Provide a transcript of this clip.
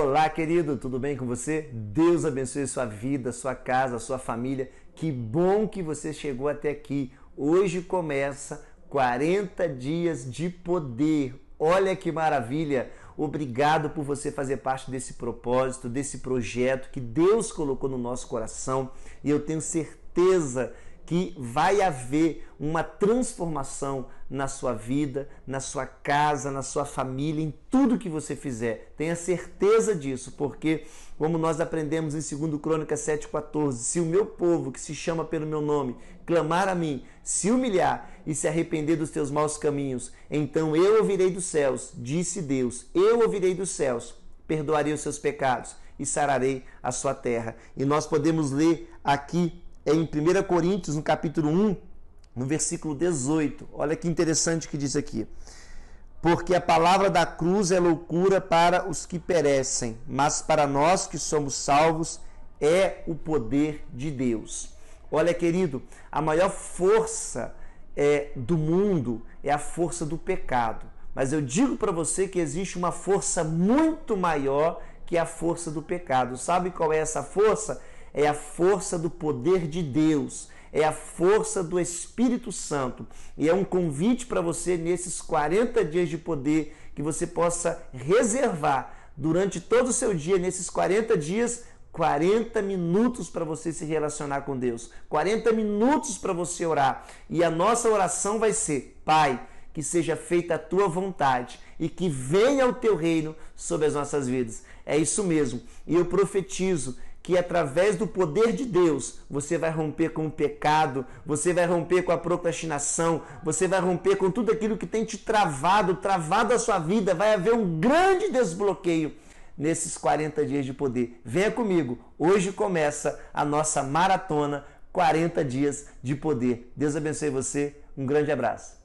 Olá, querido, tudo bem com você? Deus abençoe sua vida, sua casa, sua família. Que bom que você chegou até aqui. Hoje começa 40 dias de poder. Olha que maravilha! Obrigado por você fazer parte desse propósito, desse projeto que Deus colocou no nosso coração. E eu tenho certeza que vai haver uma transformação na sua vida, na sua casa, na sua família, em tudo que você fizer. Tenha certeza disso, porque como nós aprendemos em 2 Crônicas 7:14, se o meu povo, que se chama pelo meu nome, clamar a mim, se humilhar e se arrepender dos teus maus caminhos, então eu ouvirei dos céus, disse Deus. Eu ouvirei dos céus, perdoarei os seus pecados e sararei a sua terra. E nós podemos ler aqui é em 1 Coríntios, no capítulo 1, no versículo 18. Olha que interessante que diz aqui. Porque a palavra da cruz é loucura para os que perecem, mas para nós que somos salvos é o poder de Deus. Olha, querido, a maior força é, do mundo é a força do pecado. Mas eu digo para você que existe uma força muito maior que a força do pecado. Sabe qual é essa força? É a força do poder de Deus, é a força do Espírito Santo. E é um convite para você nesses 40 dias de poder que você possa reservar durante todo o seu dia, nesses 40 dias, 40 minutos para você se relacionar com Deus, 40 minutos para você orar. E a nossa oração vai ser: Pai, que seja feita a tua vontade e que venha o teu reino sobre as nossas vidas. É isso mesmo. E eu profetizo que através do poder de Deus você vai romper com o pecado, você vai romper com a procrastinação, você vai romper com tudo aquilo que tem te travado, travado a sua vida. Vai haver um grande desbloqueio nesses 40 dias de poder. Venha comigo, hoje começa a nossa maratona 40 dias de poder. Deus abençoe você, um grande abraço.